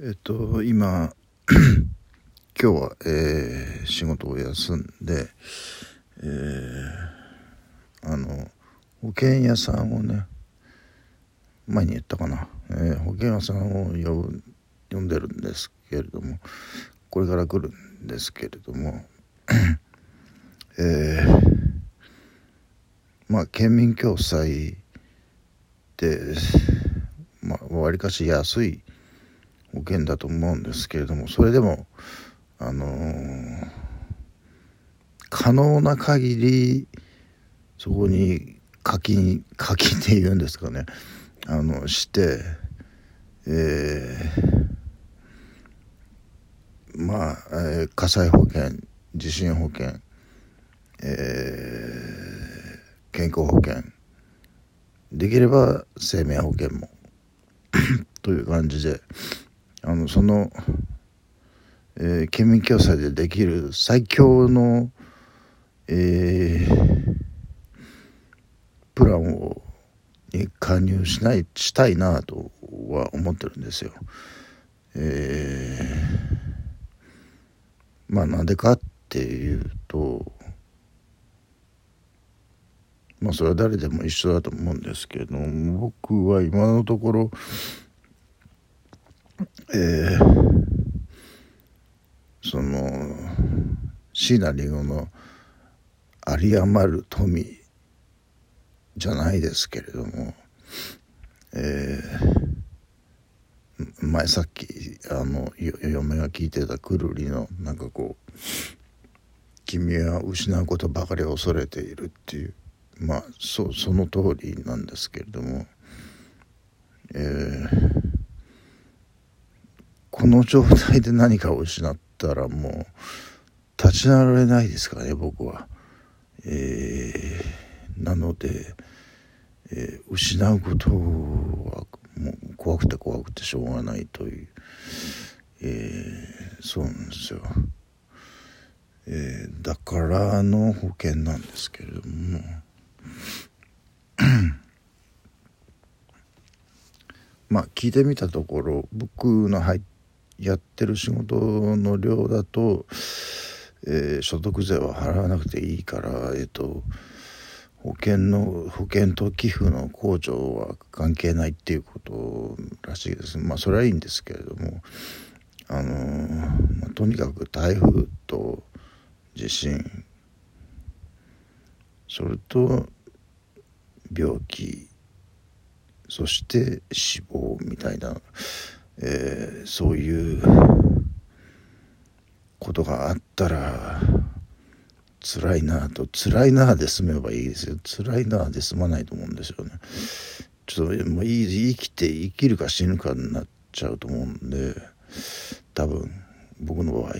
えっと今 今日は、えー、仕事を休んで、えー、あの保険屋さんをね前に言ったかな、えー、保険屋さんを呼ぶ呼んでるんですけれどもこれから来るんですけれども えー、まあ県民共済ってまあわりかし安い保険だと思うんですけれどもそれでもあのー、可能な限りそこに課金課金って言うんですかね。あのしてえー、まあ、えー、火災保険地震保険えー、健康保険できれば生命保険も という感じであのその、えー、県民共済でできる最強の、えー、プランをに加入しないしたいなとは思ってるんですよ。えー、まあなんでかっていうとまあそれは誰でも一緒だと思うんですけども僕は今のところえー、その椎名林檎の有り余る富じゃないですけれども、えー、前さっきあの嫁が聞いてたくるりのなんかこう「君は失うことばかり恐れている」っていうまあそその通りなんですけれどもえーこの状態で何かを失ったらもう立ち直れないですからね僕は。えー、なので、えー、失うことはもう怖くて怖くてしょうがないという、えー、そうなんですよ。えー、だからの保険なんですけれども。まあ聞いてみたところ僕の入ってやってる仕事の量だと、えー、所得税は払わなくていいから、えーと、保険の保険と寄付の控除は関係ないっていうことらしいです。まあそれはいいんですけれどもあのー、まあ、とにかく台風と地震それと病気そして死亡みたいなえー、そういうことがあったら辛いなと辛いなで済めばいいですよ。辛いなで済まないと思うんですよね。ちょっともう生きて生きるか死ぬかになっちゃうと思うんで多分僕の場合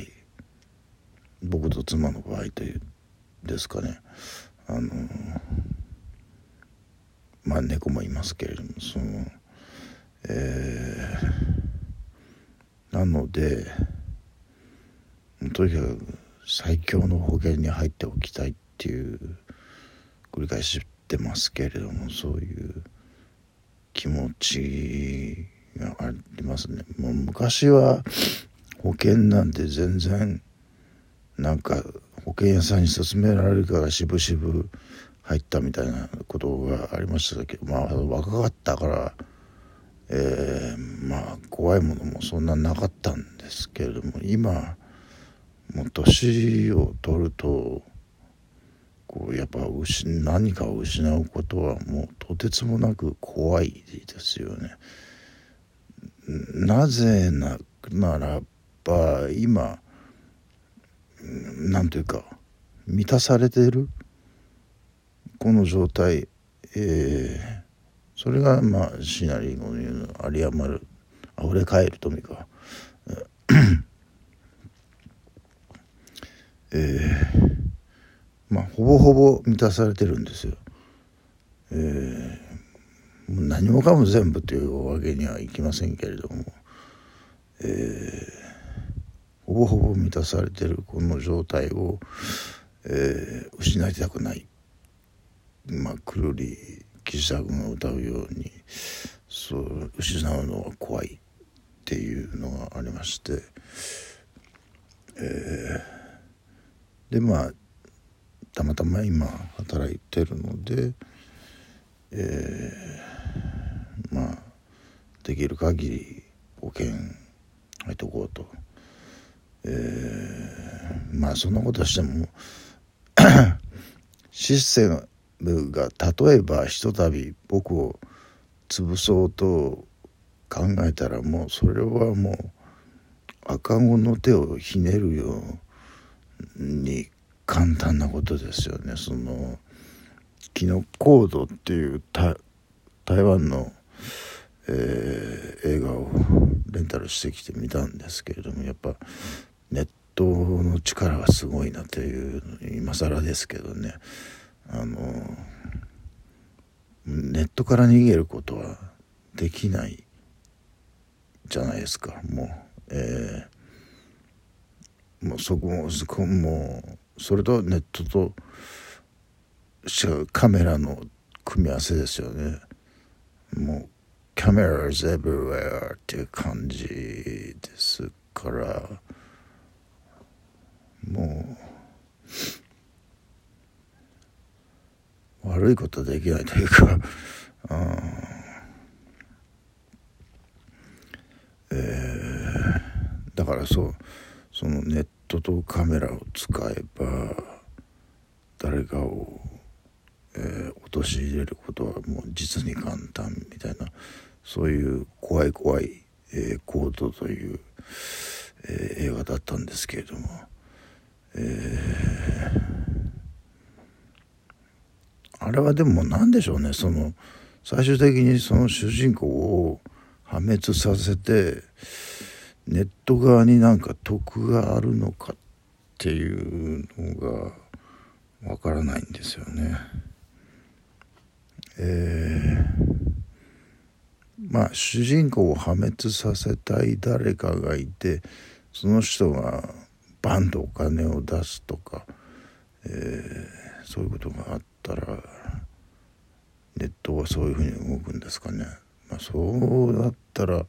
僕と妻の場合というですかね。あのまあ猫もいますけれどもそのえーなのでとにかく最強の保険に入っておきたいっていう繰り返し言ってますけれどもそういう気持ちがありますね。もう昔は保険なんて全然なんか保険屋さんに勧められるからしぶしぶ入ったみたいなことがありましたけどまあ若かったからえー、まあ怖いものもそんななかったんですけれども今もう年を取るとこうやっぱ何かを失うことはもうとてつもなく怖いですよね。なぜなならば今なんというか満たされている？この状態、えーそれがまあシナリーの言う有り余る溢れ返る富かえー、まあほぼほぼ満たされてるんですよ。えー、もう何もかも全部というわけにはいきませんけれども、えー、ほぼほぼ満たされてるこの状態を、えー、失いたくない。まあくるり岸田君が歌うようにそう失うのは怖いっていうのがありまして、えー、でまあたまたま今働いてるので、えー、まあできる限り保険入っとこうと。えー、まあそんなことしてもシステムが例えばひとたび僕を潰そうと考えたらもうそれはもう赤子の手をひねるように簡単なことですよね。そのキノコードっていう台湾の、えー、映画をレンタルしてきてみたんですけれどもやっぱネットの力はすごいなという今更ですけどねあのネットから逃げることはできないじゃないですか。もうえー、もうそこもそこもそれとネットとカメラの組み合わせですよね。もうカメラ is everywhere っていう感じですから。もう悪いことできないというか、えー、だからそうそのネットとカメラを使えば誰かを、えー、陥れることはもう実に簡単みたいなそういう怖い怖い、えー、コードという、えー、映画だったんですけれども。えー、あれはでも何でしょうねその最終的にその主人公を破滅させてネット側になんか得があるのかっていうのがわからないんですよね。えー、まあ主人公を破滅させたい誰かがいてその人がバンとお金を出すとか、えー、そういうことがあったらネットはそういうふうに動くんですかね。まあ、そうだったら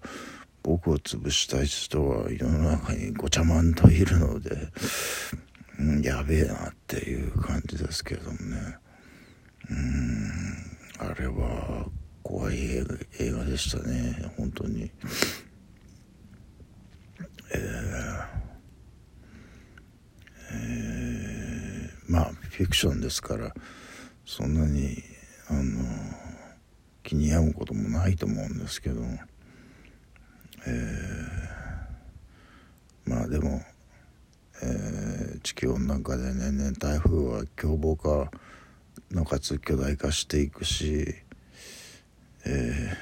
僕を潰したい人は世の中にごちゃまんといるので、うん、やべえなっていう感じですけどもねうんあれは怖い映画でしたね本当に。えーえー、まあフィクションですからそんなにあの気に病むこともないと思うんですけど、えー、まあでも、えー、地球温暖化で年々台風は凶暴化のかつ巨大化していくし、え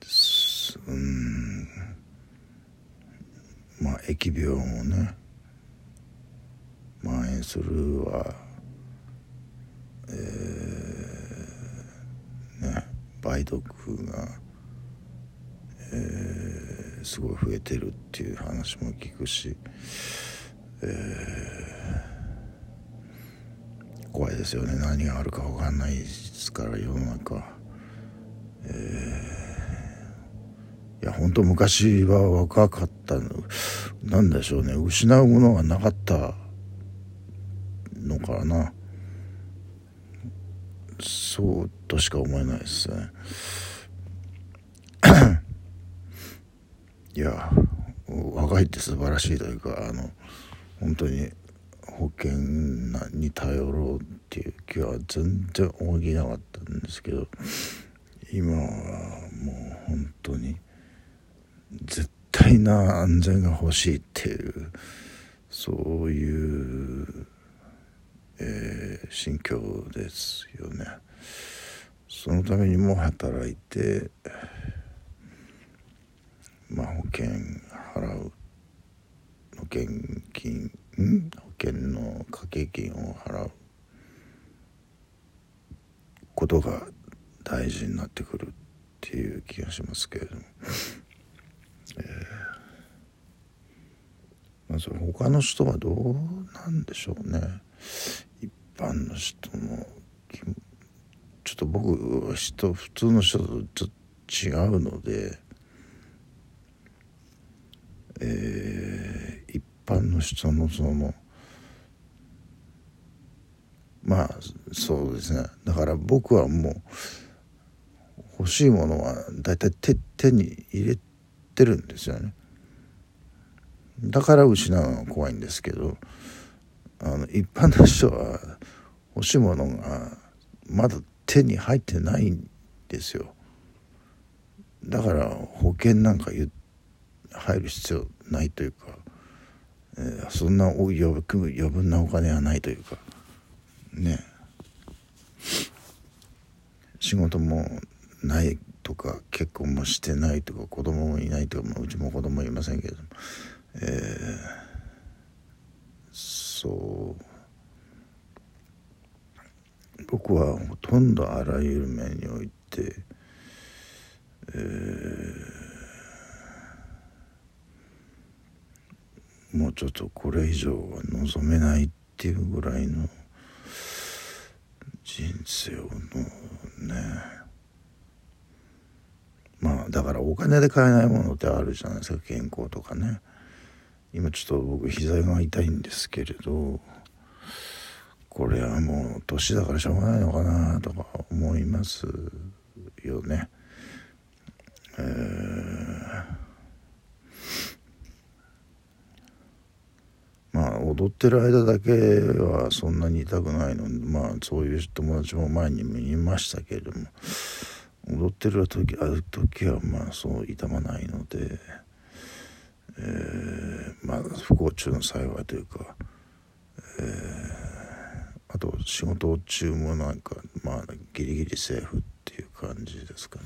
ー、うんまあ疫病もね蔓延するはえー、ね梅毒が、えー、すごい増えてるっていう話も聞くし、えー、怖いですよね。何があるか分かんないですから世の中。えーいや本当昔は若かったなんでしょうね。失うものがなかったのかな。そうとしか思えないですね。いや若いって素晴らしいというかあの本当に保険に頼ろうっていう気は全然思いなかったんですけど今はもう本当に絶対な安全が欲しいっていうそういう、えー、心境ですよね。そのためにも働いてまあ保険払う保険金保険の掛け金を払うことが大事になってくるっていう気がしますけれども。えー、まあ、それ他の人はどうなんでしょうね般の人のちょっと僕は人普通の人とちょっと違うのでえー、一般の人のそのまあそうですね。だから僕はもう欲しいものは大体手手に入れてるんですよね。だから失うのは怖いんですけどあの一般の人は欲しいものがまだ手に入ってないんですよ。だから保険なんか入る必要ないというか、えー、そんな余余分なお金はないというかね。仕事もないとか結婚もしてないとか子供もいないとか、まあ、うちも子供いませんけども、えー、そう。僕はほとんどあらゆる面において、えー、もうちょっとこれ以上は望めないっていうぐらいの人生をのね。まあだからお金で買えないものってあるじゃないですか健康とかね。今ちょっと僕膝が痛いんですけれどこれはもう年だからしょうがないのかなとか思いますよね。えー、まあ踊ってる間だけはそんなに痛くないのでまあそういう友達も前にも言いましたけれども踊ってる時ある時はまあそう痛まないので、えー、まあ不幸中の幸いというか。えーあと仕事中もなんかまあギリギリセーフっていう感じですかね。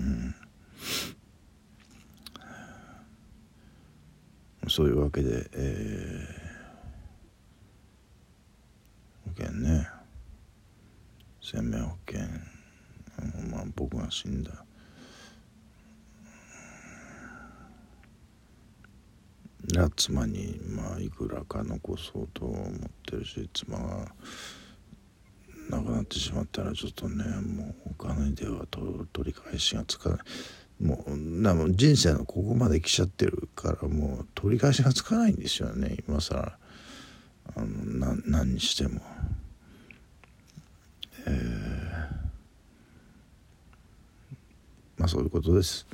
うん。そういうわけでえー、保険ね。生命保険。まあ僕が死んだら妻にまあいくらか残そうと思ってるし妻が亡くなってしまったらちょっとねもうお金では取り返しがつかないもうなも人生のここまで来ちゃってるからもう取り返しがつかないんですよね今更あのな何にしても。えー、まあそういうことです。